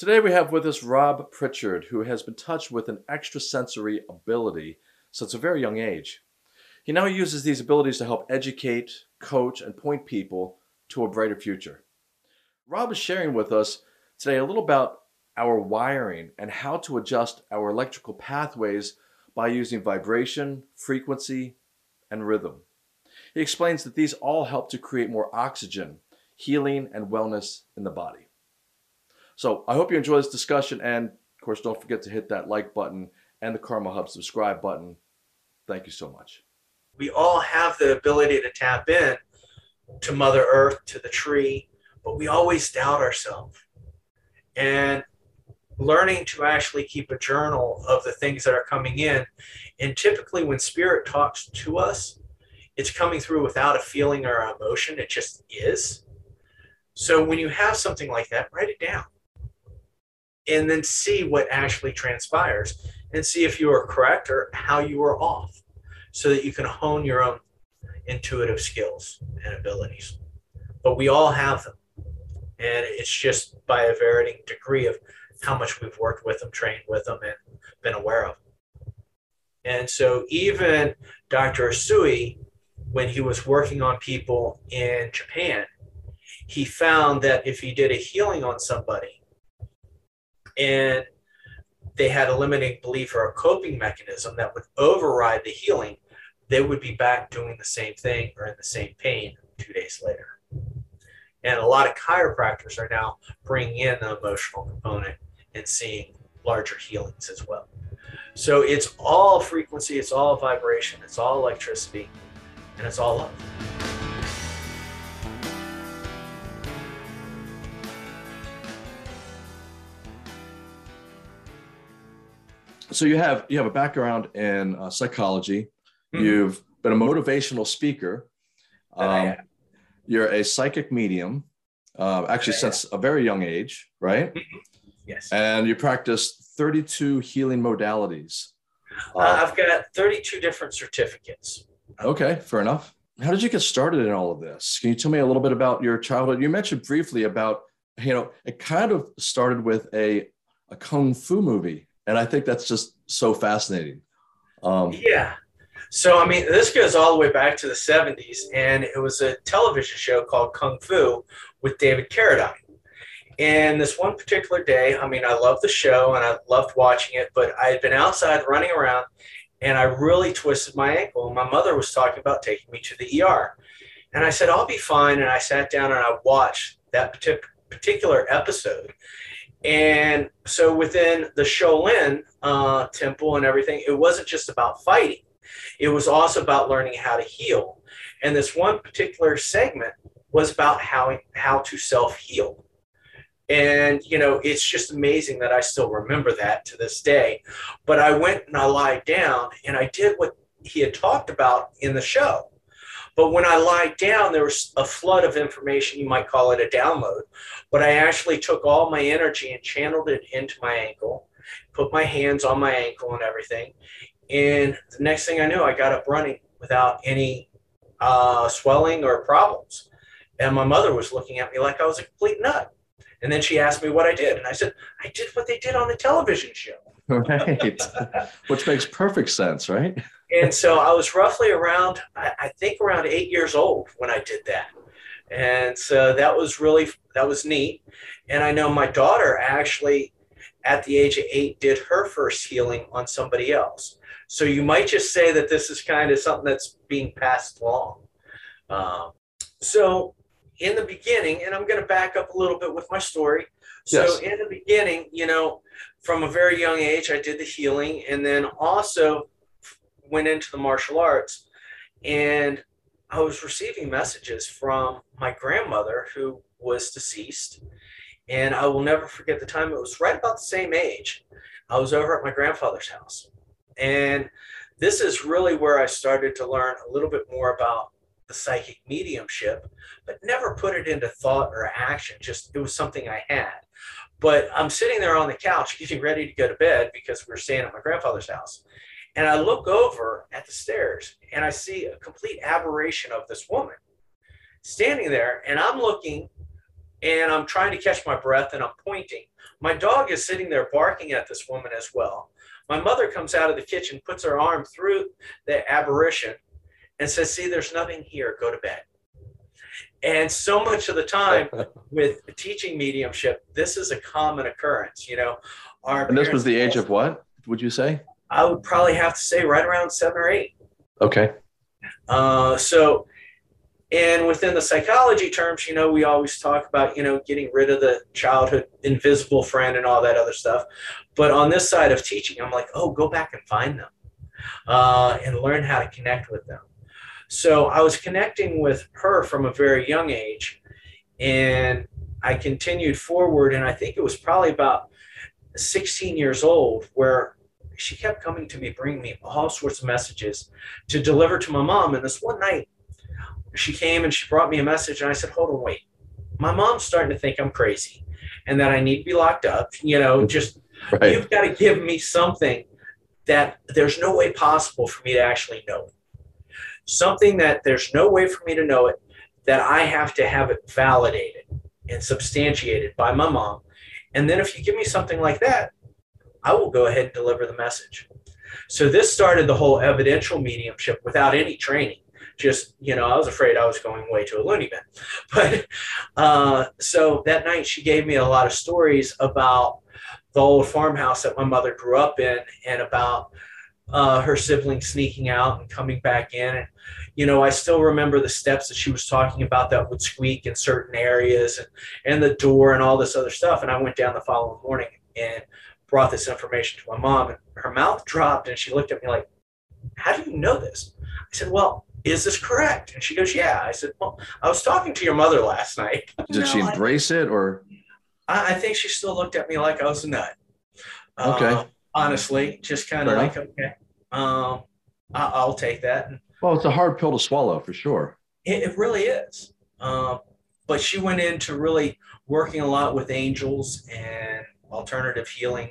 Today we have with us Rob Pritchard, who has been touched with an extrasensory ability since a very young age. He now uses these abilities to help educate, coach, and point people to a brighter future. Rob is sharing with us today a little about our wiring and how to adjust our electrical pathways by using vibration, frequency, and rhythm. He explains that these all help to create more oxygen, healing, and wellness in the body. So I hope you enjoy this discussion. And of course, don't forget to hit that like button and the Karma Hub subscribe button. Thank you so much. We all have the ability to tap in to Mother Earth, to the tree, but we always doubt ourselves. And learning to actually keep a journal of the things that are coming in. And typically, when spirit talks to us, it's coming through without a feeling or emotion, it just is. So when you have something like that, write it down and then see what actually transpires and see if you are correct or how you are off so that you can hone your own intuitive skills and abilities. But we all have them. And it's just by a varying degree of how much we've worked with them, trained with them, and been aware of them. And so even Dr. Usui, when he was working on people in Japan, he found that if he did a healing on somebody, and they had a limiting belief or a coping mechanism that would override the healing, they would be back doing the same thing or in the same pain two days later. And a lot of chiropractors are now bringing in the emotional component and seeing larger healings as well. So it's all frequency, it's all vibration, it's all electricity, and it's all love. So you have you have a background in uh, psychology. Mm-hmm. You've been a motivational speaker. Um, you're a psychic medium, uh, actually since a very young age, right? Mm-hmm. Yes. And you practice 32 healing modalities. Uh, I've got 32 different certificates. Okay, fair enough. How did you get started in all of this? Can you tell me a little bit about your childhood? You mentioned briefly about, you know, it kind of started with a, a kung fu movie and I think that's just so fascinating. Um, yeah. So, I mean, this goes all the way back to the 70s, and it was a television show called Kung Fu with David Carradine. And this one particular day, I mean, I loved the show and I loved watching it, but I had been outside running around and I really twisted my ankle. And my mother was talking about taking me to the ER. And I said, I'll be fine. And I sat down and I watched that particular episode. And so within the Shaolin uh, temple and everything, it wasn't just about fighting. It was also about learning how to heal. And this one particular segment was about how, how to self heal. And, you know, it's just amazing that I still remember that to this day. But I went and I lied down and I did what he had talked about in the show. But when I lied down, there was a flood of information. You might call it a download. But I actually took all my energy and channeled it into my ankle, put my hands on my ankle and everything. And the next thing I knew, I got up running without any uh, swelling or problems. And my mother was looking at me like I was a complete nut. And then she asked me what I did. And I said, I did what they did on the television show. Right. Which makes perfect sense, right? And so I was roughly around, I, I, think around eight years old when I did that. And so that was really, that was neat. And I know my daughter actually, at the age of eight, did her first healing on somebody else. So you might just say that this is kind of something that's being passed along. Um, so in the beginning, and I'm going to back up a little bit with my story. So yes. in the beginning, you know, from a very young age, I did the healing, and then also went into the martial arts. And I was receiving messages from my grandmother who was deceased. And I will never forget the time. It was right about the same age. I was over at my grandfather's house. And this is really where I started to learn a little bit more about the psychic mediumship, but never put it into thought or action. Just it was something I had. But I'm sitting there on the couch getting ready to go to bed because we are staying at my grandfather's house. And I look over at the stairs and I see a complete aberration of this woman standing there. And I'm looking and I'm trying to catch my breath and I'm pointing. My dog is sitting there barking at this woman as well. My mother comes out of the kitchen, puts her arm through the aberration, and says, See, there's nothing here. Go to bed. And so much of the time with teaching mediumship, this is a common occurrence. You know, our and this was the age of what? Would you say? I would probably have to say right around seven or eight. Okay. Uh, so and within the psychology terms, you know, we always talk about, you know, getting rid of the childhood invisible friend and all that other stuff. But on this side of teaching, I'm like, oh, go back and find them uh, and learn how to connect with them. So I was connecting with her from a very young age. And I continued forward. And I think it was probably about 16 years old where she kept coming to me, bringing me all sorts of messages to deliver to my mom. And this one night, she came and she brought me a message, and I said, "Hold on, wait. My mom's starting to think I'm crazy, and that I need to be locked up. You know, just right. you've got to give me something that there's no way possible for me to actually know it. Something that there's no way for me to know it. That I have to have it validated and substantiated by my mom. And then if you give me something like that, I will go ahead and deliver the message. So this started the whole evidential mediumship without any training. Just you know i was afraid i was going way to a loony bin. But uh, so that night she gave me a lot of stories about the old farmhouse that my mother grew up in and about uh, her siblings sneaking out and coming back in. And you know i still remember the steps that she was talking about that would squeak in certain areas and, and the door and all this other stuff. And i went down the following morning and brought this information to my mom and her mouth dropped and she looked at me like how do you know this i said well is this correct? And she goes, yeah. I said, well, I was talking to your mother last night. Did she embrace I, it or? I, I, think she still looked at me like I was a nut. Okay. Uh, honestly, just kind of like, okay, um, I, will take that. Well, it's a hard pill to swallow for sure. It, it really is. Um, but she went into really working a lot with angels and alternative healing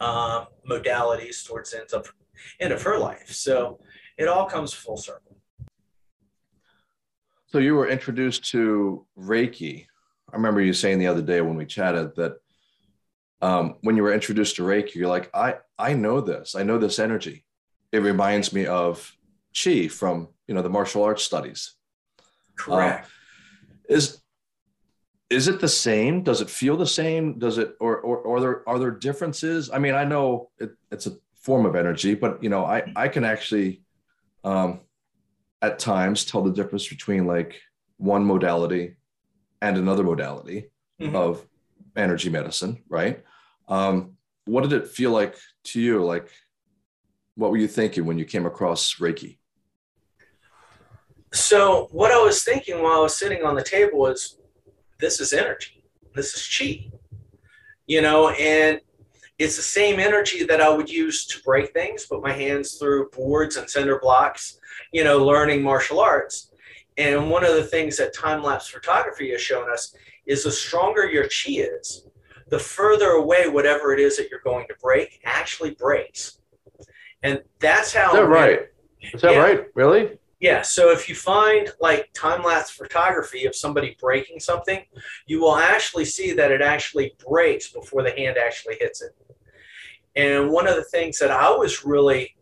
um, modalities towards the end of, end of her life. So it all comes full circle. So you were introduced to Reiki. I remember you saying the other day when we chatted that um, when you were introduced to Reiki, you're like, I I know this. I know this energy. It reminds me of Chi from you know the martial arts studies. Correct. Uh, is is it the same? Does it feel the same? Does it or or, or are there are there differences? I mean, I know it, it's a form of energy, but you know, I I can actually um, at times tell the difference between like one modality and another modality mm-hmm. of energy medicine, right? Um, what did it feel like to you? Like, what were you thinking when you came across Reiki? So, what I was thinking while I was sitting on the table was this is energy, this is chi, you know, and it's the same energy that I would use to break things, put my hands through boards and cinder blocks, you know, learning martial arts. And one of the things that time lapse photography has shown us is the stronger your chi is, the further away whatever it is that you're going to break actually breaks. And that's how. Is that right? Is that yeah, right? Really? Yeah. So if you find like time lapse photography of somebody breaking something, you will actually see that it actually breaks before the hand actually hits it. And one of the things that I was really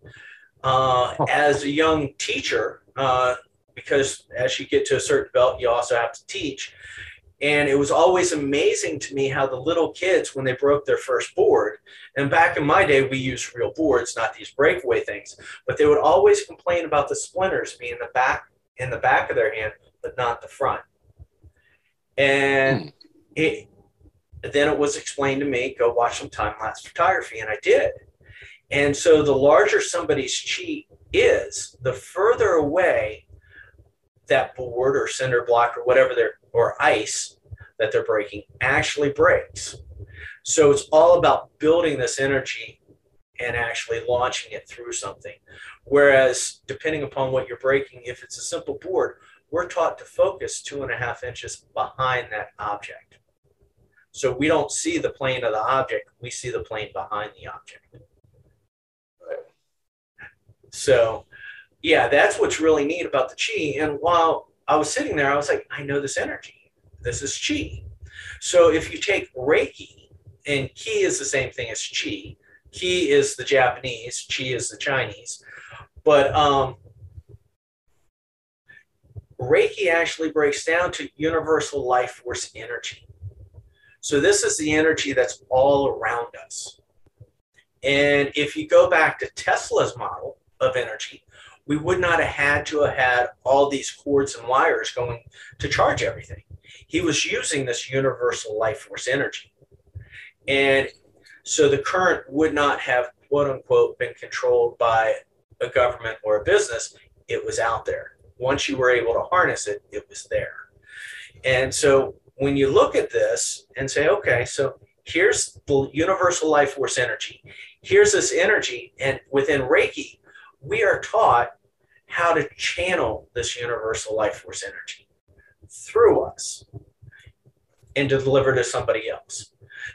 uh, oh. as a young teacher, uh, because as you get to a certain belt, you also have to teach. And it was always amazing to me how the little kids, when they broke their first board, and back in my day, we used real boards, not these breakaway things, but they would always complain about the splinters being the back in the back of their hand, but not the front. And mm. it, then it was explained to me, go watch some time lapse photography, and I did. And so the larger somebody's chi is, the further away that board or cinder block or whatever they're, or ice that they're breaking actually breaks. So it's all about building this energy and actually launching it through something. Whereas, depending upon what you're breaking, if it's a simple board, we're taught to focus two and a half inches behind that object. So we don't see the plane of the object, we see the plane behind the object. So, yeah, that's what's really neat about the chi. And while I was sitting there, I was like, I know this energy. This is chi. So if you take Reiki, and Ki is the same thing as Chi, Ki is the Japanese, Chi is the Chinese, but um, Reiki actually breaks down to universal life force energy. So this is the energy that's all around us. And if you go back to Tesla's model of energy, we would not have had to have had all these cords and wires going to charge everything. He was using this universal life force energy. And so the current would not have, quote unquote, been controlled by a government or a business. It was out there. Once you were able to harness it, it was there. And so when you look at this and say, okay, so here's the universal life force energy, here's this energy, and within Reiki, we are taught how to channel this universal life force energy through us and to deliver to somebody else.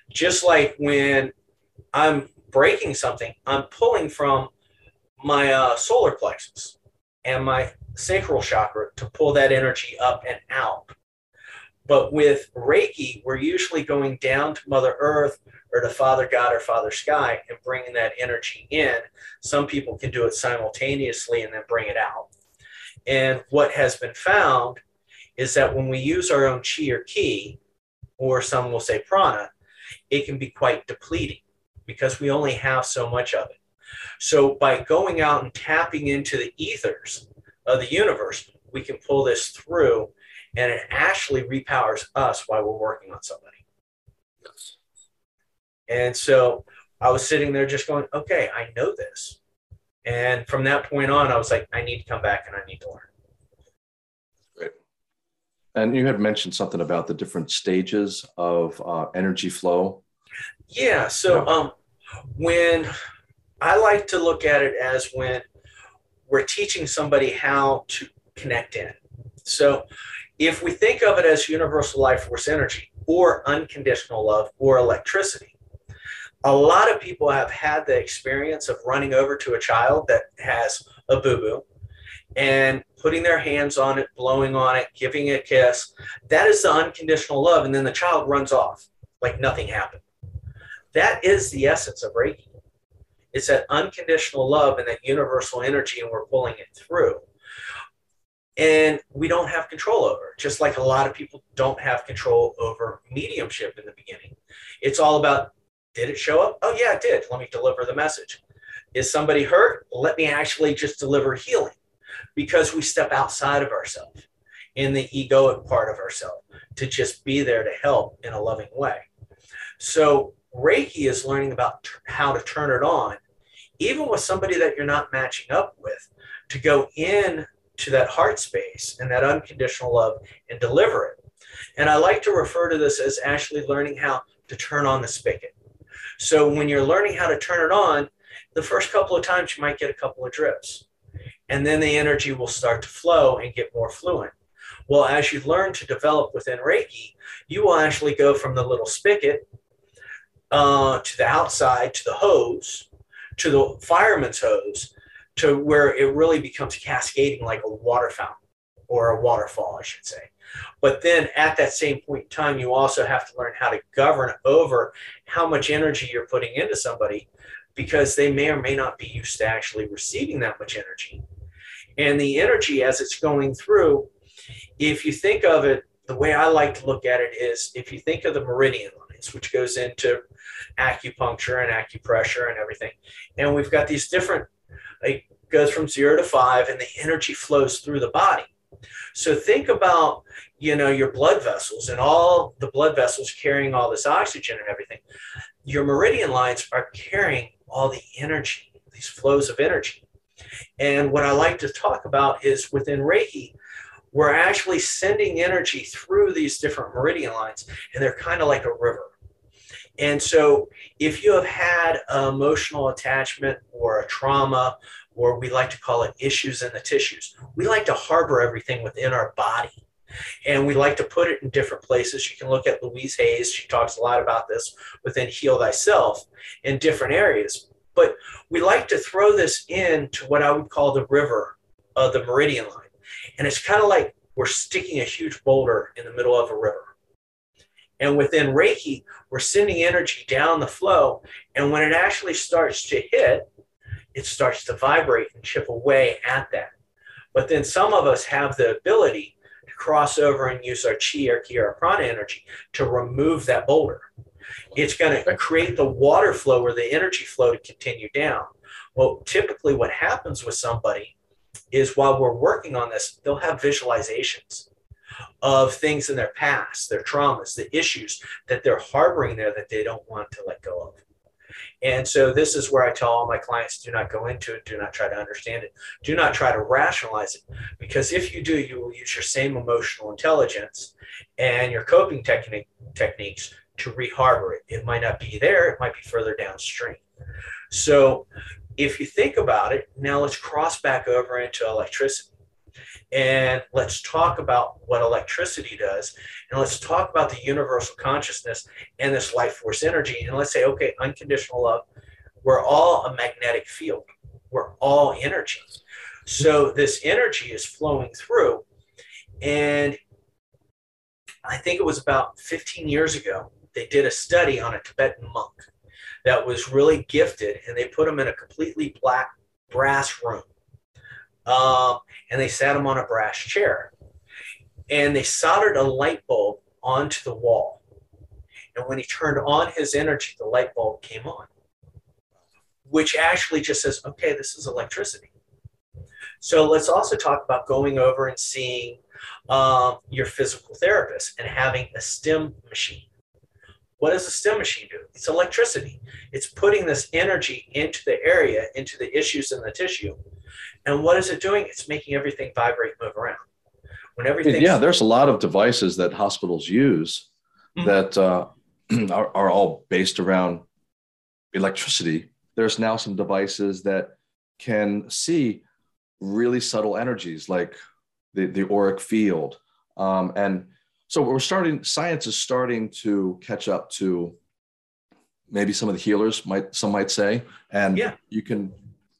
Just like when I'm breaking something, I'm pulling from my uh, solar plexus and my sacral chakra to pull that energy up and out. But with Reiki, we're usually going down to Mother Earth or to Father God or Father Sky and bringing that energy in. Some people can do it simultaneously and then bring it out. And what has been found is that when we use our own chi or ki, or some will say prana, it can be quite depleting because we only have so much of it. So by going out and tapping into the ethers of the universe, we can pull this through and it actually repowers us while we're working on somebody. Yes. And so I was sitting there just going, okay, I know this. And from that point on, I was like, I need to come back and I need to learn. Great. And you had mentioned something about the different stages of uh, energy flow. Yeah. So yeah. Um, when I like to look at it as when we're teaching somebody how to connect in. So if we think of it as universal life force energy or unconditional love or electricity, a lot of people have had the experience of running over to a child that has a boo boo and putting their hands on it, blowing on it, giving it a kiss. That is the unconditional love. And then the child runs off like nothing happened. That is the essence of Reiki. It's that unconditional love and that universal energy, and we're pulling it through and we don't have control over just like a lot of people don't have control over mediumship in the beginning. It's all about did it show up? Oh, yeah, it did. Let me deliver the message. Is somebody hurt? Let me actually just deliver healing because we step outside of ourselves in the egoic part of ourselves to just be there to help in a loving way. So, Reiki is learning about t- how to turn it on, even with somebody that you're not matching up with, to go in to that heart space and that unconditional love and deliver it. And I like to refer to this as actually learning how to turn on the spigot. So when you're learning how to turn it on, the first couple of times you might get a couple of drips. And then the energy will start to flow and get more fluent. Well, as you learn to develop within Reiki, you will actually go from the little spigot uh, to the outside, to the hose, to the fireman's hose, to where it really becomes cascading like a water fountain or a waterfall, I should say. But then at that same point in time, you also have to learn how to govern over how much energy you're putting into somebody because they may or may not be used to actually receiving that much energy. And the energy as it's going through, if you think of it, the way I like to look at it is if you think of the meridian lines, which goes into acupuncture and acupressure and everything, and we've got these different like goes from zero to five and the energy flows through the body. So think about you know your blood vessels and all the blood vessels carrying all this oxygen and everything. Your meridian lines are carrying all the energy these flows of energy. And what i like to talk about is within reiki we're actually sending energy through these different meridian lines and they're kind of like a river and so, if you have had emotional attachment or a trauma, or we like to call it issues in the tissues, we like to harbor everything within our body. And we like to put it in different places. You can look at Louise Hayes. She talks a lot about this within Heal Thyself in different areas. But we like to throw this into what I would call the river of the meridian line. And it's kind of like we're sticking a huge boulder in the middle of a river And within Reiki, we're sending energy down the flow. And when it actually starts to hit, it starts to vibrate and chip away at that. But then some of us have the ability to cross over and use our chi or ki or prana energy to remove that boulder. It's going to create the water flow or the energy flow to continue down. Well, typically, what happens with somebody is while we're working on this, they'll have visualizations of things in their past, their traumas, the issues that they're harboring there that they don't want to let go of. And so this is where I tell all my clients do not go into it, do not try to understand it, do not try to rationalize it. Because if you do, you will use your same emotional intelligence and your coping technique, techniques to reharbor it. It might not be there, it might be further downstream. So if you think about it, now let's cross back over into electricity. And let's talk about what electricity does. And let's talk about the universal consciousness and this life force energy. And let's say, okay, unconditional love, we're all a magnetic field, we're all energy. So this energy is flowing through. And I think it was about 15 years ago, they did a study on a Tibetan monk that was really gifted, and they put him in a completely black brass room um, and they sat him on a brass chair. And they soldered a light bulb onto the wall. And when he turned on his energy, the light bulb came on, which actually just says, okay, this is electricity. So let's also talk about going over and seeing um, your physical therapist and having a stim machine. What does a stim machine do? It's electricity. It's putting this energy into the area, into the issues in the tissue, and what is it doing? It's making everything vibrate, move around. When everything yeah, there's a lot of devices that hospitals use mm-hmm. that uh, are, are all based around electricity. There's now some devices that can see really subtle energies like the, the auric field. Um, and so we're starting, science is starting to catch up to maybe some of the healers might, some might say, and yeah. you can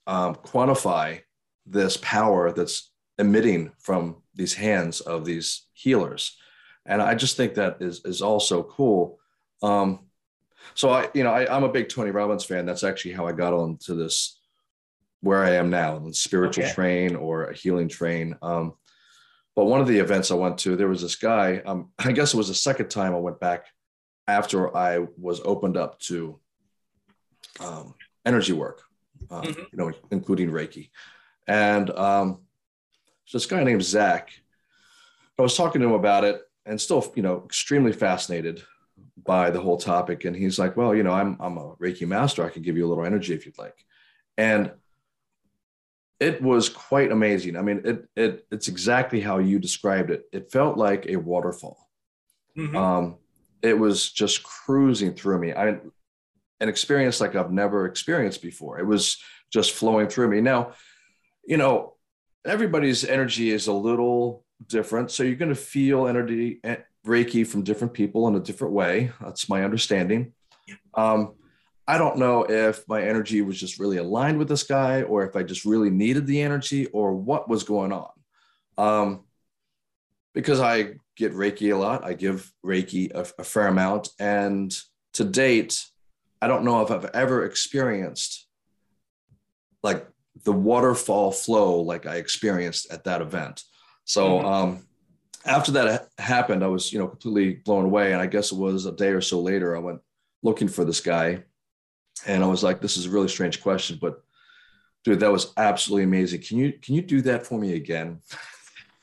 um, quantify this power that's emitting from these hands of these healers. And i just think that is is also cool. Um so i you know I, i'm a big tony robbins fan. That's actually how i got onto this where i am now the spiritual okay. train or a healing train. Um but one of the events i went to there was this guy um i guess it was the second time i went back after i was opened up to um energy work uh, mm-hmm. you know including reiki and um, this guy named Zach, I was talking to him about it and still, you know, extremely fascinated by the whole topic. And he's like, well, you know, I'm, I'm a Reiki master. I can give you a little energy if you'd like. And it was quite amazing. I mean, it, it it's exactly how you described it. It felt like a waterfall. Mm-hmm. Um, it was just cruising through me. I an experience like I've never experienced before. It was just flowing through me. Now, you know, everybody's energy is a little different. So you're going to feel energy, eh, Reiki from different people in a different way. That's my understanding. Um, I don't know if my energy was just really aligned with this guy or if I just really needed the energy or what was going on. Um, because I get Reiki a lot, I give Reiki a, a fair amount. And to date, I don't know if I've ever experienced like the waterfall flow like I experienced at that event. So mm-hmm. um, after that happened, I was you know completely blown away. And I guess it was a day or so later, I went looking for this guy, and I was like, "This is a really strange question, but dude, that was absolutely amazing. Can you can you do that for me again?"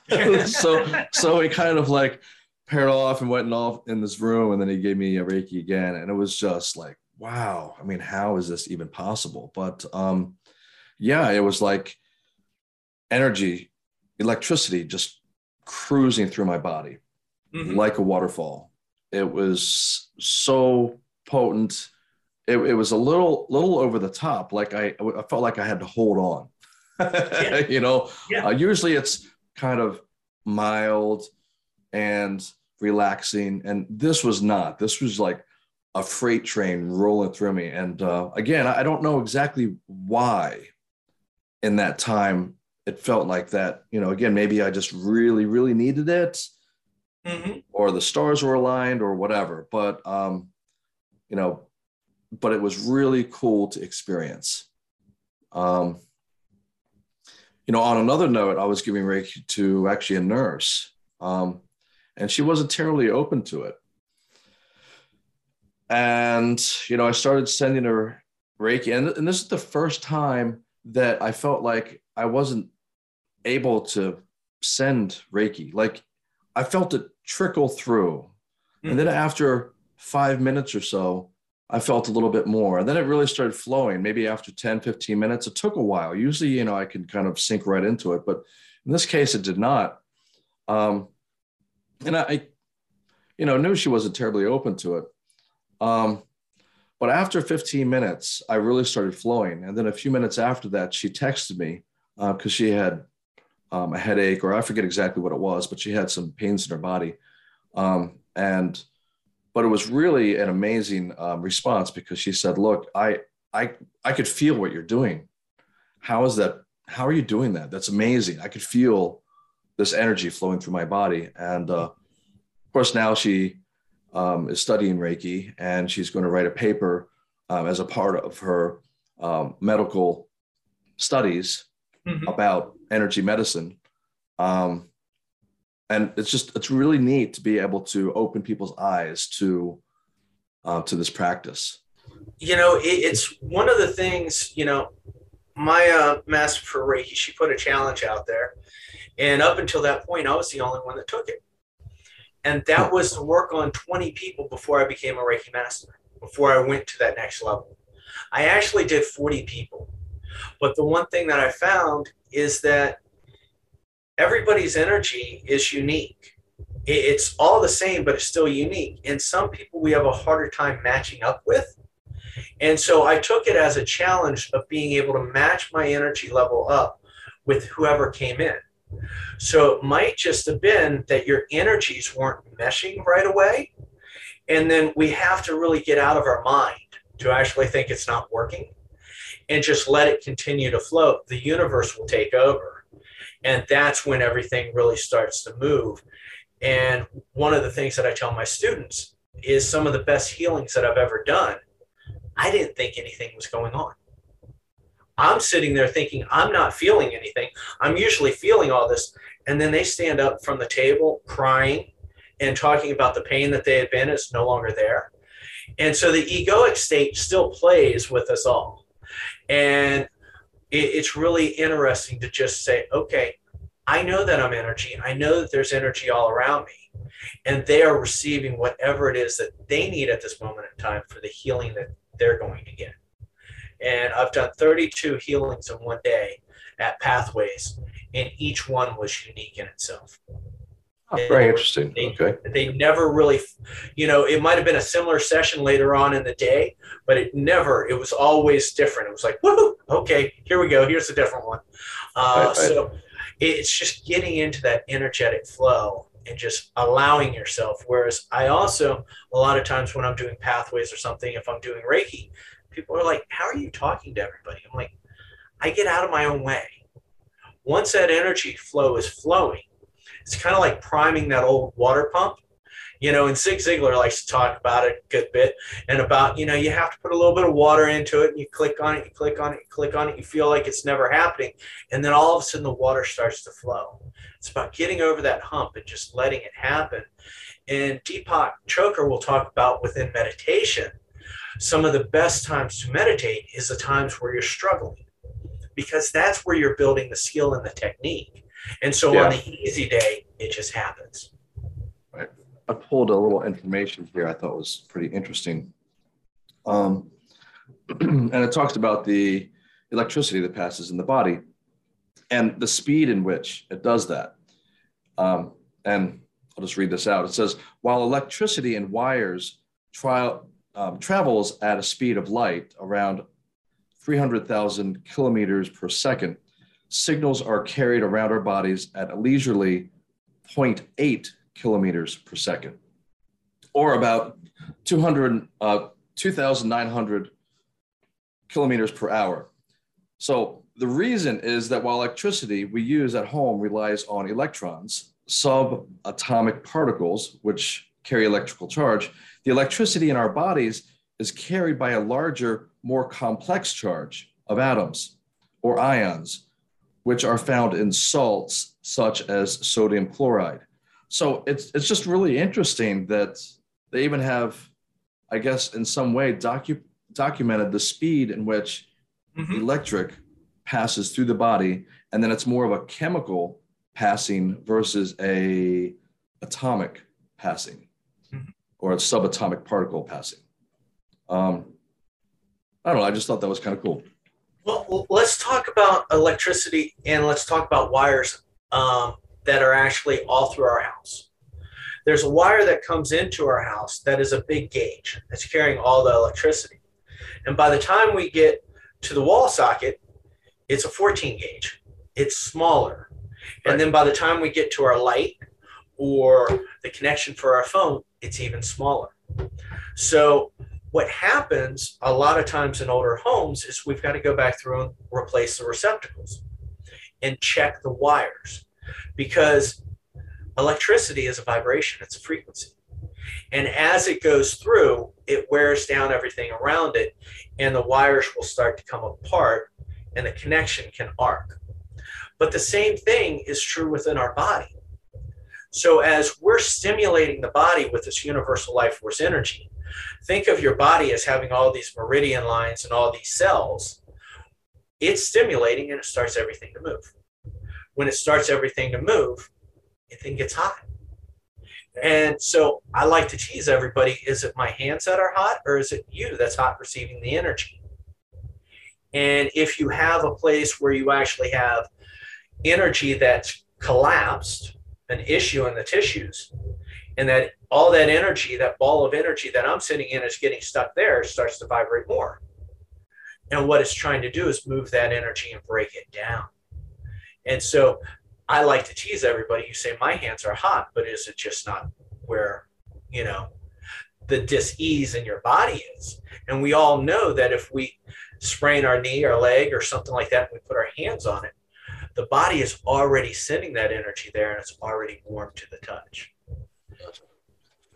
so so he kind of like paired off and went off in this room, and then he gave me a Reiki again, and it was just like, wow. I mean, how is this even possible? But um, yeah, it was like energy, electricity just cruising through my body mm-hmm. like a waterfall. It was so potent. It, it, was a little little over the top. Like I, I felt like I had to hold on. yeah. you know, yeah. uh, usually it's kind of mild and relaxing, and this was not. This was like a freight train rolling through me. And uh, again, I don't know exactly why in that time it felt like that you know again maybe i just really really needed it mm-hmm. or the stars were aligned or whatever. But um, you know, but it was really cool to experience. Um, you know, on another note, I was giving Reiki to actually a nurse, um, and she wasn't terribly open to it. And you know, I started sending her Reiki, and, and this is the first time that I felt like I wasn't able to send Reiki. Like I felt it trickle through. Mm. And then after five minutes or so, I felt a little bit more. And then it really started flowing. Maybe after 10, 15 minutes, it took a while. Usually, you know, I can kind of sink right into it, but in this case, it did not. Um, and I, you know, knew she wasn't terribly open to it. Um, but after 15 minutes, I really started flowing. And then a few minutes after that, she texted me because uh, she had um, a headache, or I forget exactly what it was, but she had some pains in her body. Um, and, but it was really an amazing um, response because she said, "Look, I, I, I could feel what you're doing. How is that? How are you doing that? That's amazing. I could feel this energy flowing through my body." And uh, of course, now she um, is studying Reiki, and she's going to write a paper um, as a part of her um, medical studies mm-hmm. about energy medicine. Um, and it's just it's really neat to be able to open people's eyes to uh, to this practice. You know, it, it's one of the things. You know, my uh, master for Reiki, she put a challenge out there, and up until that point, I was the only one that took it. And that was to work on 20 people before I became a Reiki master, before I went to that next level. I actually did 40 people. But the one thing that I found is that everybody's energy is unique. It's all the same, but it's still unique. And some people we have a harder time matching up with. And so I took it as a challenge of being able to match my energy level up with whoever came in. So it might just have been that your energies weren't meshing right away. And then we have to really get out of our mind to actually think it's not working and just let it continue to float. The universe will take over. And that's when everything really starts to move. And one of the things that I tell my students is some of the best healings that I've ever done. I didn't think anything was going on. I'm sitting there thinking, I'm not feeling anything. I'm usually feeling all this. And then they stand up from the table crying and talking about the pain that they had been is no longer there. And so the egoic state still plays with us all. And it's really interesting to just say, okay, I know that I'm energy. I know that there's energy all around me. And they are receiving whatever it is that they need at this moment in time for the healing that they're going to get and I've done 32 healings in one day at Pathways, and each one was unique in itself. Oh, very interesting. They, okay. They never really, you know, it might have been a similar session later on in the day, but it never, it was always different. It was like, woohoo, okay, here we go. Here's a different one. Uh, so it's just getting into that energetic flow and just allowing yourself. Whereas I also, a lot of times when I'm doing pathways or something, if I'm doing Reiki, people are like, How are you talking to everybody? I'm like, I get out of my own way. Once that energy flow is flowing, it's kind of like priming that old water pump. You know, and Zig Ziglar likes to talk about it a good bit and about, you know, you have to put a little bit of water into it and you click on it, you click on it, you click on it, you feel like it's never happening. And then all of a sudden the water starts to flow. It's about getting over that hump and just letting it happen. And Deepak Chopra will talk about within meditation some of the best times to meditate is the times where you're struggling because that's where you're building the skill and the technique. And so yeah. on the easy day, it just happens. Right. I pulled a little information here I thought was pretty interesting. Um, and it talks about the electricity that passes in the body and the speed in which it does that. Um, and I'll just read this out. It says, while electricity and wires try, um, travels at a speed of light around 300,000 kilometers per second, signals are carried around our bodies at a leisurely 0.8 kilometers per second, or about 200, uh, 2,900 kilometers per hour. So the reason is that while electricity we use at home relies on electrons, subatomic particles, which carry electrical charge, the electricity in our bodies is carried by a larger, more complex charge of atoms or ions, which are found in salts such as sodium chloride. So it's, it's just really interesting that they even have, I guess, in some way docu- documented the speed in which mm-hmm. electric passes through the body, and then it's more of a chemical passing versus a atomic passing mm-hmm. or a subatomic particle passing. Um, I don't know. I just thought that was kind of cool. Well, let's talk about electricity and let's talk about wires um, that are actually all through our house. There's a wire that comes into our house that is a big gauge that's carrying all the electricity. And by the time we get to the wall socket, it's a 14 gauge. It's smaller. Right. And then by the time we get to our light or the connection for our phone, it's even smaller. So what happens a lot of times in older homes is we've got to go back through and replace the receptacles and check the wires because electricity is a vibration, it's a frequency. And as it goes through, it wears down everything around it, and the wires will start to come apart, and the connection can arc. But the same thing is true within our body. So, as we're stimulating the body with this universal life force energy, think of your body as having all these meridian lines and all these cells. It's stimulating and it starts everything to move. When it starts everything to move, it then gets hot. And so I like to tease everybody is it my hands that are hot or is it you that's hot receiving the energy? And if you have a place where you actually have energy that's collapsed, an issue in the tissues, and that all that energy, that ball of energy that I'm sitting in is getting stuck there, starts to vibrate more. And what it's trying to do is move that energy and break it down. And so I like to tease everybody. You say, my hands are hot, but is it just not where, you know, the dis-ease in your body is? And we all know that if we sprain our knee or leg or something like that, and we put our hands on it, the body is already sending that energy there and it's already warm to the touch.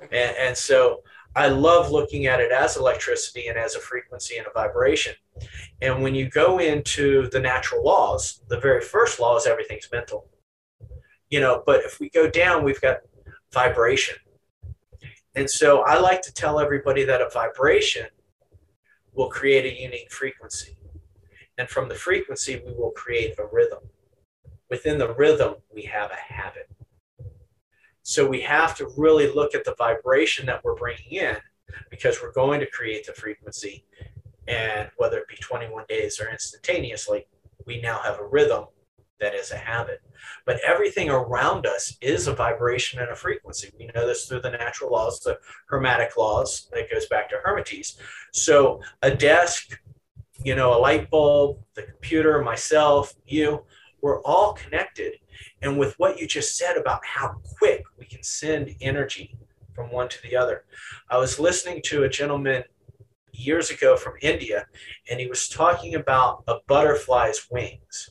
And, and so I love looking at it as electricity and as a frequency and a vibration. And when you go into the natural laws, the very first law is everything's mental you know, but if we go down, we've got vibration. And so I like to tell everybody that a vibration will create a unique frequency. And from the frequency, we will create a rhythm. Within the rhythm, we have a habit. So we have to really look at the vibration that we're bringing in because we're going to create the frequency. And whether it be 21 days or instantaneously, we now have a rhythm that is a habit. But everything around us is a vibration and a frequency. We know this through the natural laws, the hermetic laws, that goes back to Hermetes. So a desk, you know, a light bulb, the computer, myself, you, we're all connected. And with what you just said about how quick we can send energy from one to the other, I was listening to a gentleman years ago from India, and he was talking about a butterfly's wings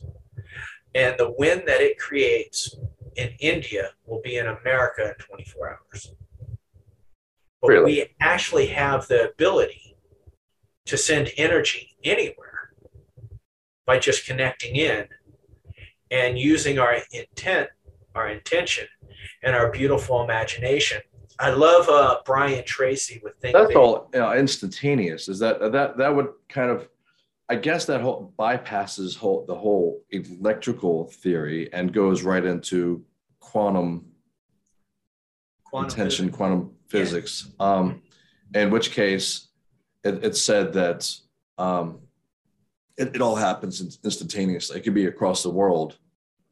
and the wind that it creates in India will be in America in 24 hours. But really? we actually have the ability to send energy anywhere by just connecting in and using our intent, our intention, and our beautiful imagination. I love uh, Brian Tracy with Think That's Big. all you know, instantaneous. Is that that that would kind of I guess that whole bypasses whole, the whole electrical theory and goes right into quantum, quantum intention, physics. quantum physics. Yeah. Um, in which case, it, it's said that um, it, it all happens instantaneously. It could be across the world,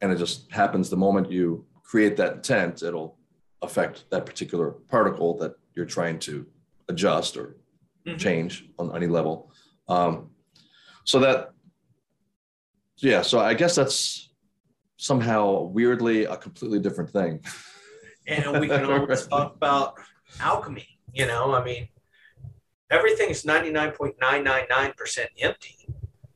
and it just happens the moment you create that intent. It'll affect that particular particle that you're trying to adjust or mm-hmm. change on any level. Um, so that yeah so i guess that's somehow weirdly a completely different thing and we can always talk about alchemy you know i mean everything's 99.999% empty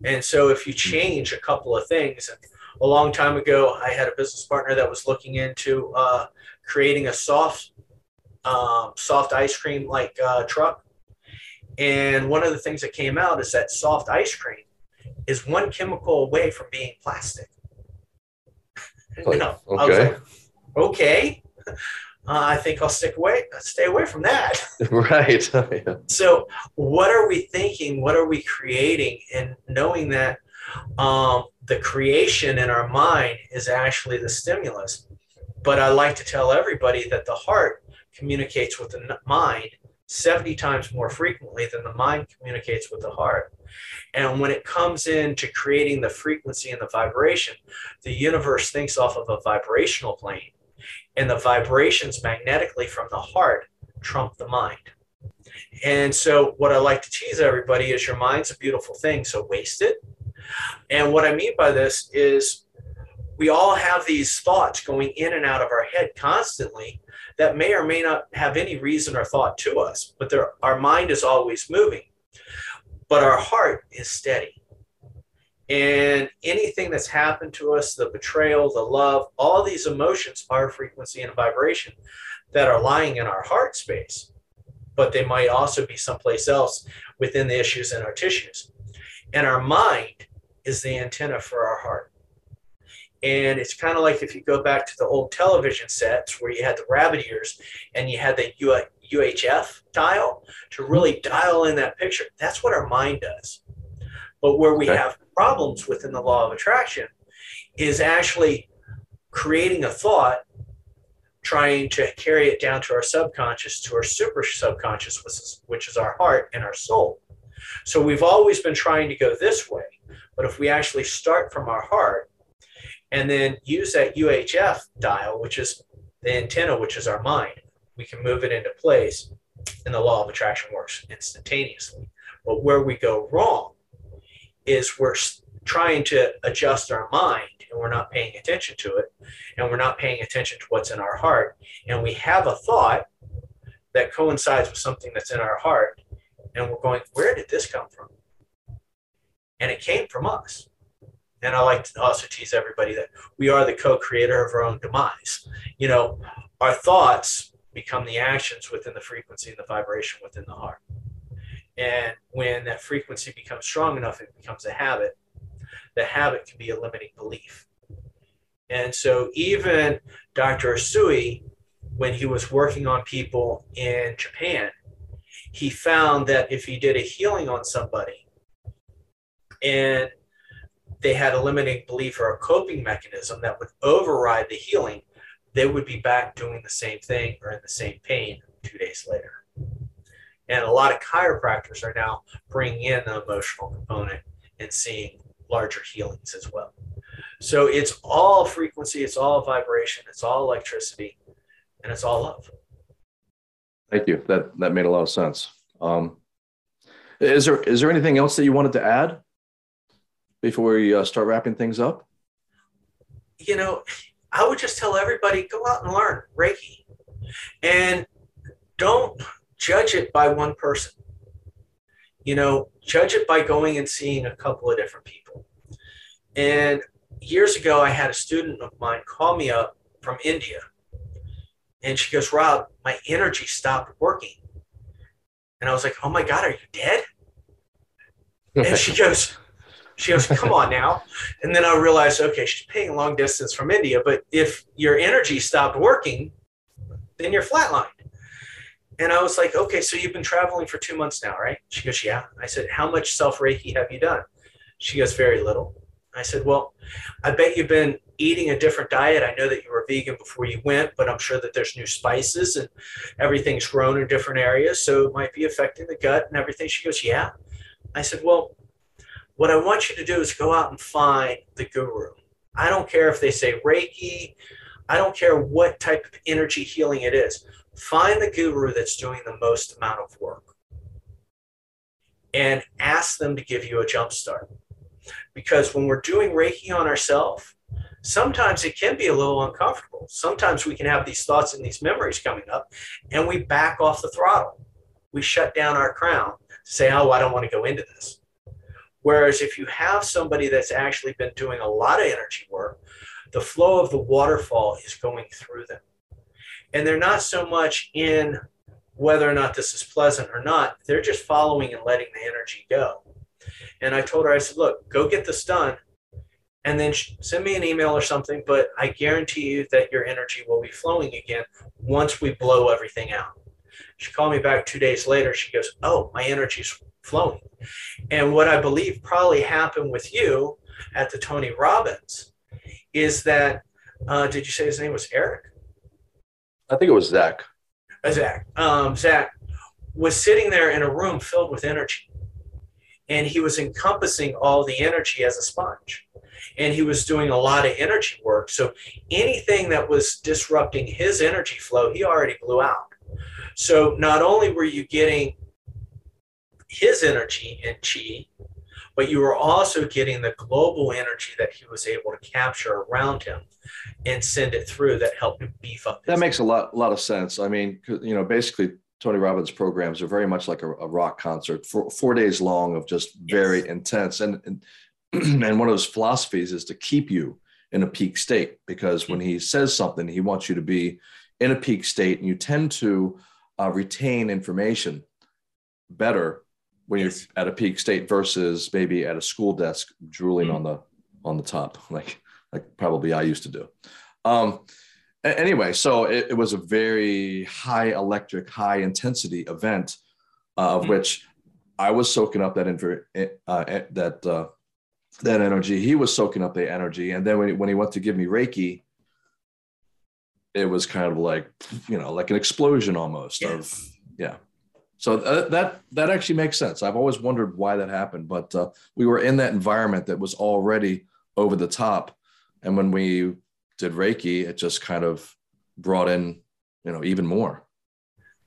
and so if you change a couple of things and a long time ago, I had a business partner that was looking into uh, creating a soft, um, soft ice cream like uh, truck. And one of the things that came out is that soft ice cream is one chemical away from being plastic. Like, know, okay. I was like, okay. Uh, I think I'll stick away, stay away from that. right. Yeah. So, what are we thinking? What are we creating? And knowing that um, the creation in our mind is actually the stimulus. But I like to tell everybody that the heart communicates with the mind 70 times more frequently than the mind communicates with the heart. And when it comes into creating the frequency and the vibration, the universe thinks off of a vibrational plane, and the vibrations magnetically from the heart trump the mind. And so, what I like to tease everybody is your mind's a beautiful thing, so waste it. And what I mean by this is we all have these thoughts going in and out of our head constantly that may or may not have any reason or thought to us, but our mind is always moving. But our heart is steady. And anything that's happened to us, the betrayal, the love, all these emotions are frequency and vibration that are lying in our heart space. But they might also be someplace else within the issues in our tissues. And our mind is the antenna for our heart. And it's kind of like if you go back to the old television sets where you had the rabbit ears and you had the UHF dial to really dial in that picture. That's what our mind does. But where we Okay. have problems within the law of attraction is actually creating a thought, trying to carry it down to our subconscious, to our super subconscious, which is, which is our heart and our soul. So we've always been trying to go this way. But if we actually start from our heart and then use that UHF dial, which is the antenna, which is our mind, we can move it into place and the law of attraction works instantaneously. But where we go wrong is we're trying to adjust our mind and we're not paying attention to it and we're not paying attention to what's in our heart. And we have a thought that coincides with something that's in our heart and we're going, where did this come from? And it came from us. And I like to also tease everybody that we are the co creator of our own demise. You know, our thoughts become the actions within the frequency and the vibration within the heart. And when that frequency becomes strong enough, it becomes a habit. The habit can be a limiting belief. And so, even Dr. Usui, when he was working on people in Japan, he found that if he did a healing on somebody and they had a limiting belief or a coping mechanism that would override the healing, they would be back doing the same thing or in the same pain two days later. And a lot of chiropractors are now bringing in the emotional component and seeing larger healings as well. So it's all frequency, it's all vibration, it's all electricity, and it's all love. Thank you. That that made a lot of sense. Um, is there is there anything else that you wanted to add before we uh, start wrapping things up? you know, I would just tell everybody go out and learn Reiki and don't judge it by one person. You know, judge it by going and seeing a couple of different people. And years ago, I had a student of mine call me up from India. And she goes, Rob, my energy stopped working. And I was like, oh my God, are you dead? And she goes, she goes, come on now. And then I realized, okay, she's paying long distance from India, but if your energy stopped working, then you're flatlined. And I was like, okay, so you've been traveling for two months now, right? She goes, yeah. I said, how much self Reiki have you done? She goes, very little. I said, well, I bet you've been eating a different diet. I know that you were vegan before you went, but I'm sure that there's new spices and everything's grown in different areas. So it might be affecting the gut and everything. She goes, yeah. I said, well, what I want you to do is go out and find the guru. I don't care if they say Reiki, I don't care what type of energy healing it is. Find the guru that's doing the most amount of work and ask them to give you a jump start. Because when we're doing Reiki on ourselves, sometimes it can be a little uncomfortable. Sometimes we can have these thoughts and these memories coming up, and we back off the throttle. We shut down our crown, say, Oh, I don't want to go into this. Whereas if you have somebody that's actually been doing a lot of energy work, the flow of the waterfall is going through them. And they're not so much in whether or not this is pleasant or not, they're just following and letting the energy go. And I told her, I said, look, go get this done and then send me an email or something, but I guarantee you that your energy will be flowing again once we blow everything out. She called me back two days later. She goes, Oh, my energy's flowing. And what I believe probably happened with you at the Tony Robbins is that, uh, did you say his name was Eric? I think it was Zach. Uh, Zach. Um, Zach was sitting there in a room filled with energy. And he was encompassing all the energy as a sponge. And he was doing a lot of energy work. So anything that was disrupting his energy flow, he already blew out. So not only were you getting his energy and chi, but you were also getting the global energy that he was able to capture around him and send it through that helped him beef up. That makes a lot, lot of sense. I mean, you know, basically Tony Robbins programs are very much like a, a rock concert for four days long of just very yes. intense. And, and, and one of his philosophies is to keep you in a peak state because when he says something, he wants you to be in a peak state and you tend to uh, retain information better when yes. you're at a peak state versus maybe at a school desk drooling mm-hmm. on the on the top like like probably I used to do. Um, anyway, so it, it, was a very high electric, high intensity event uh, of mm-hmm. which I was soaking up that inver- eh, uh, eh, that uh, that energy. He was soaking up the energy, and then when he, when he went to give me Reiki, it was kind of like you know like an explosion almost yes. of yeah so th- that that actually makes sense. I've always wondered why that happened but uh, we were in that environment that was already over the top. And when we did reiki it just kind of brought in you know even more.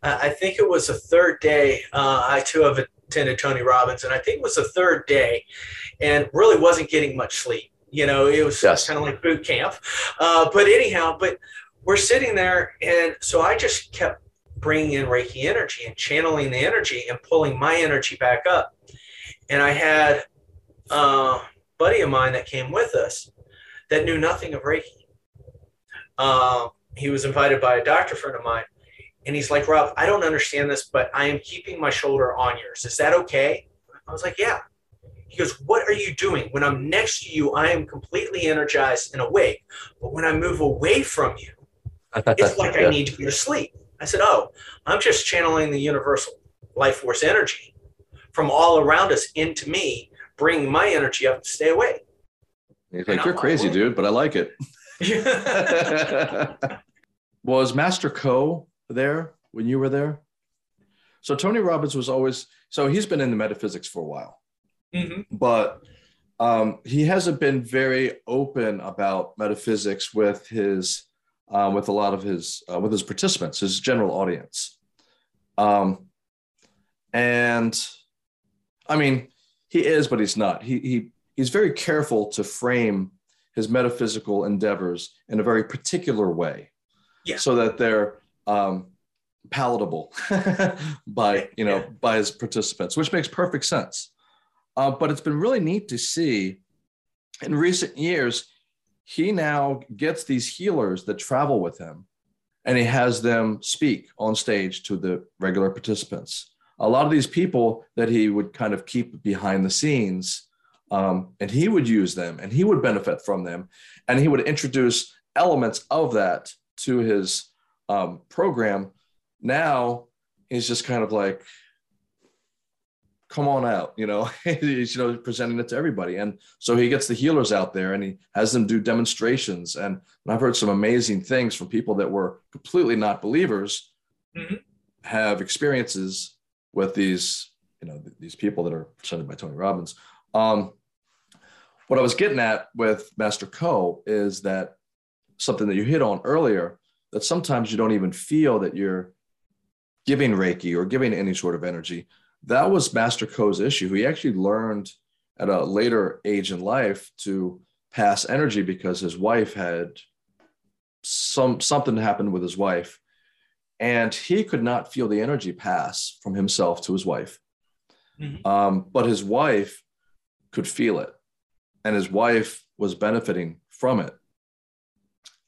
I think it was the third day uh, i too have attended tony robbins and i think it was the third day and really wasn't getting much sleep. You know it was yes. kind of like boot camp. Uh, but anyhow but we're sitting there and so i just kept bringing in reiki energy and channeling the energy and pulling my energy back up and i had a buddy of mine that came with us that knew nothing of reiki um, he was invited by a doctor friend of mine and he's like rob i don't understand this but i am keeping my shoulder on yours is that okay i was like yeah he goes, What are you doing? When I'm next to you, I am completely energized and awake. But when I move away from you, it's like yeah. I need to go to sleep. I said, Oh, I'm just channeling the universal life force energy from all around us into me, bringing my energy up to stay awake. He's like, You're crazy, dude, but I like it. was Master Co there when you were there? So Tony Robbins was always so he's been in the metaphysics for a while, mm-hmm. but um, he hasn't been very open about metaphysics with his uh, with a lot of his uh, with his participants, his general audience. Um, and I mean, he is, but he's not. He he he's very careful to frame his metaphysical endeavors in a very particular way, yeah. so that they're um, palatable by you know yeah. by his participants, which makes perfect sense. Uh, but it's been really neat to see in recent years he now gets these healers that travel with him and he has them speak on stage to the regular participants. A lot of these people that he would kind of keep behind the scenes, um, and he would use them and he would benefit from them. And he would introduce elements of that to his um, program. Now he's just kind of like, come on out you know? He's you know presenting it to everybody. And so he gets the healers out there and he has them do demonstrations. And, and i've heard some amazing things from people that were completely not believers mm-hmm. have experiences with these you know these people that are presented by tony robbins. Um, what i was getting at with master co is that something that you hit on earlier that sometimes you don't even feel that you're giving reiki or giving any sort of energy that was Master Co's issue. He actually learned at a later age in life to pass energy because his wife had some something happened with his wife and he could not feel the energy pass from himself to his wife mm-hmm. um, but his wife could feel it, and his wife was benefiting from it,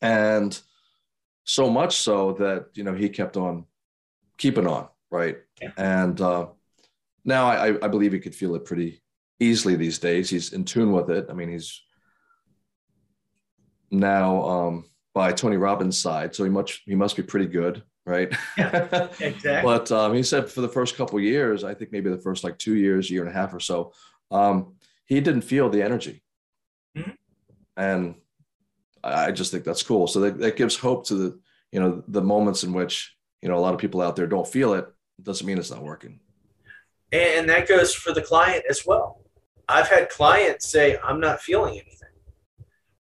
and so much so that you know he kept on keeping on, right? Yeah. And uh, now I, I believe he could feel it pretty easily these days. He's in tune with it. I mean, he's now um, by Tony Robbins' side, so he much he must be pretty good, right? Yeah, exactly. but um, he said for the first couple years, I think maybe the first like two years, year and a half or so, um, he didn't feel the energy, mm-hmm. and I just think that's cool. So that, that gives hope to the you know the moments in which you know a lot of people out there don't feel it. it doesn't mean it's not working. And that goes for the client as well. I've had clients say, "I'm not feeling anything."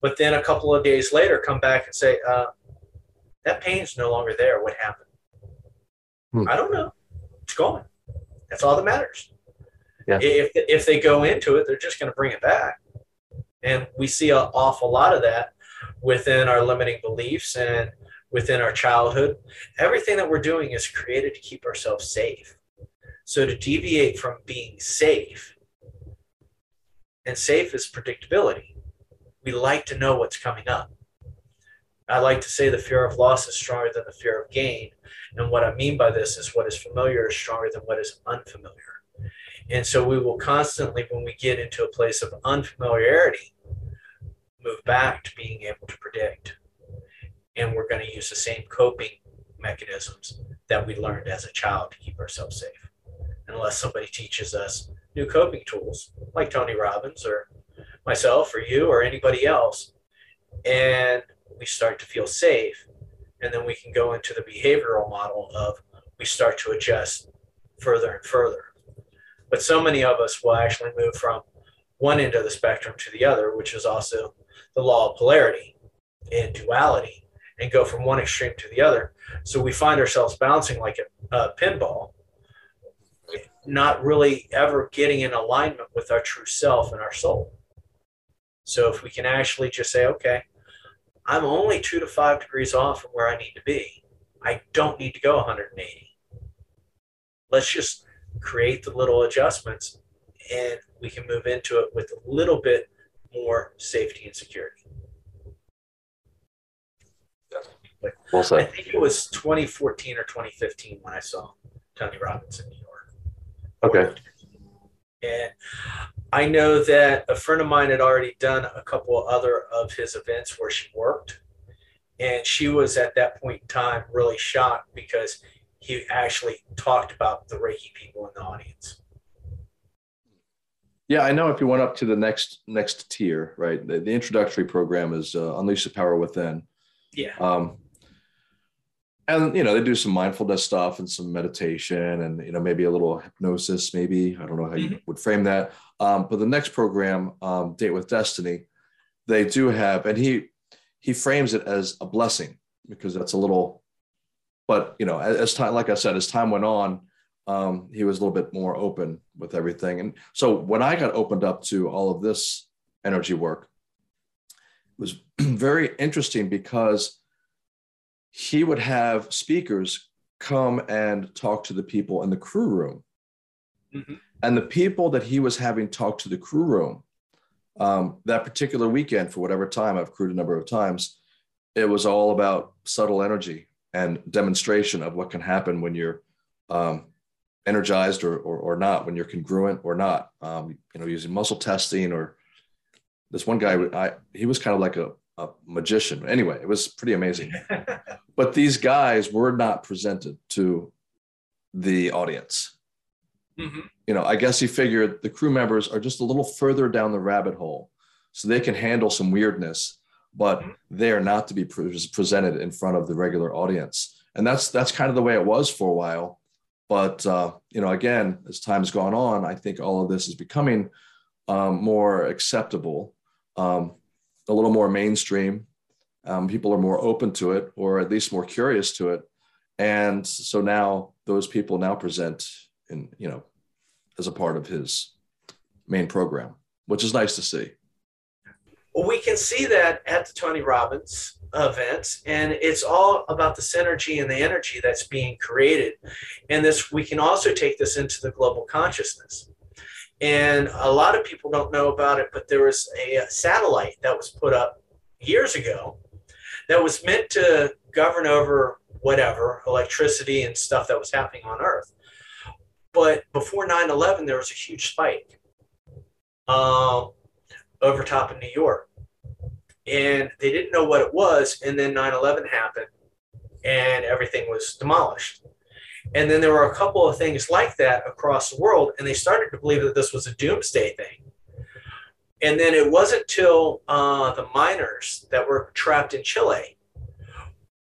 but then a couple of days later come back and say, uh, that pain's no longer there. What happened? Hmm. I don't know. It's gone. That's all that matters. Yeah. If, if they go into it, they're just going to bring it back. And we see an awful lot of that within our limiting beliefs and within our childhood. Everything that we're doing is created to keep ourselves safe. So to deviate from being safe, and safe is predictability we like to know what's coming up. I like to say the fear of loss is stronger than the fear of gain. And what I mean by this is what is familiar is stronger than what is unfamiliar. And so we will constantly, when we get into a place of unfamiliarity, move back to being able to predict. And we're going to use the same coping mechanisms that we learned as a child to keep ourselves safe. Unless somebody teaches us new coping tools like Tony Robbins or myself or you or anybody else, and we start to feel safe. And then we can go into the behavioral model of we start to adjust further and further. But so many of us will actually move from one end of the spectrum to the other, which is also the law of polarity and duality, and go from one extreme to the other. So we find ourselves bouncing like a, a pinball, not really ever getting in alignment with our true self and our soul. So if we can actually just say, okay, I'm only two to five degrees off from where I need to be. I don't need to go 180. Let's just create the little adjustments and we can move into it with a little bit more safety and security. well said. I think it was 2014 or 2015 when I saw Tony Robbins in New York. Okay. And I know that a friend of mine had already done a couple other of his events where she worked. And she was at that point in time really shocked because he actually talked about the Reiki people in the audience. Yeah, I know if you went up to the next next tier, right? The, the introductory program is uh, Unleash the Power Within. Yeah. Um, and you know they do some mindfulness stuff and some meditation and you know maybe a little hypnosis maybe. I don't know how you mm-hmm. would frame that. Um, but the next program um, date with destiny they do have and he he frames it as a blessing because that's a little but you know as, as time like i said as time went on um, he was a little bit more open with everything. And so when i got opened up to all of this energy work it was very interesting because he would have speakers come and talk to the people in the crew room. Mm-hmm. And the people that he was having talk to the crew room um, that particular weekend, for whatever time, I've crewed a number of times, it was all about subtle energy and demonstration of what can happen when you're um, energized or, or, or, not, when you're congruent or not, um, you know, using muscle testing or this one guy, I, he was kind of like a, a magician. Anyway, it was pretty amazing. but these guys were not presented to the audience. Mm-hmm. You know, I guess he figured the crew members are just a little further down the rabbit hole, so they can handle some weirdness, but mm-hmm. they are not to be pre- presented in front of the regular audience. And that's that's kind of the way it was for a while. But uh, you know, again, as time's gone on, I think all of this is becoming um, more acceptable. Um, a little more mainstream. Um, people are more open to it, or at least more curious to it, and so now those people now present in you know as a part of his main program, which is nice to see. Well, we can see that at the Tony Robbins events, and it's all about the synergy and the energy that's being created. And this, we can also take this into the global consciousness. And a lot of people don't know about it, but there was a satellite that was put up years ago that was meant to govern over whatever electricity and stuff that was happening on Earth. But before 9 11, there was a huge spike uh, over top of New York. And they didn't know what it was. And then 9 11 happened and everything was demolished. And then there were a couple of things like that across the world. And they started to believe that this was a doomsday thing. And then it wasn't till uh, the miners that were trapped in Chile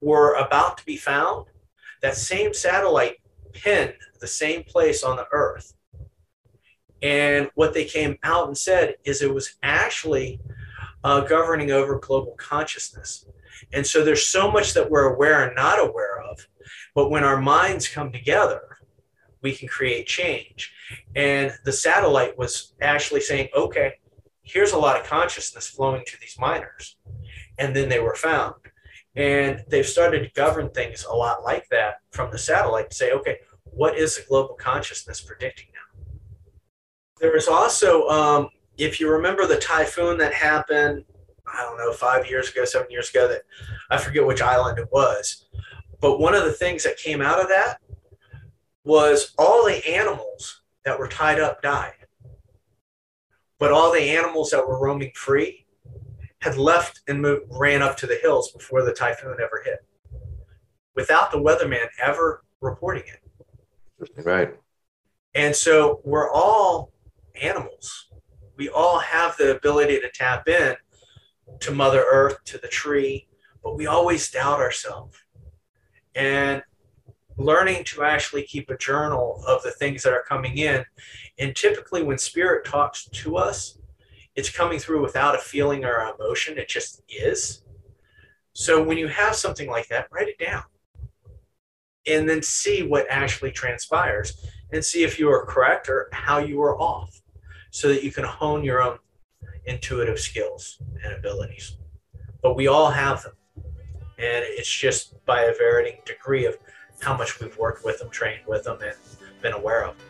were about to be found that same satellite pinned the same place on the earth. And what they came out and said is it was actually uh, governing over global consciousness. And so there's so much that we're aware and not aware of. But when our minds come together, we can create change. And the satellite was actually saying, okay, here's a lot of consciousness flowing to these miners. And then they were found. And they've started to govern things a lot like that from the satellite to say, okay, what is the global consciousness predicting now? There is also, um, if you remember the typhoon that happened, I don't know, five years ago, seven years ago, that I forget which island it was. But one of the things that came out of that was all the animals that were tied up died. But all the animals that were roaming free had left and moved, ran up to the hills before the typhoon ever hit, without the weatherman ever reporting it. Right. And so we're all animals. We all have the ability to tap in to Mother Earth, to the tree, but we always doubt ourselves. And learning to actually keep a journal of the things that are coming in. And typically, when spirit talks to us, it's coming through without a feeling or emotion, it just is. So when you have something like that, write it down and then see what actually transpires and see if you are correct or how you are off so that you can hone your own intuitive skills and abilities. But we all have them. And it's just by a varying degree of how much we've worked with them, trained with them, and been aware of them.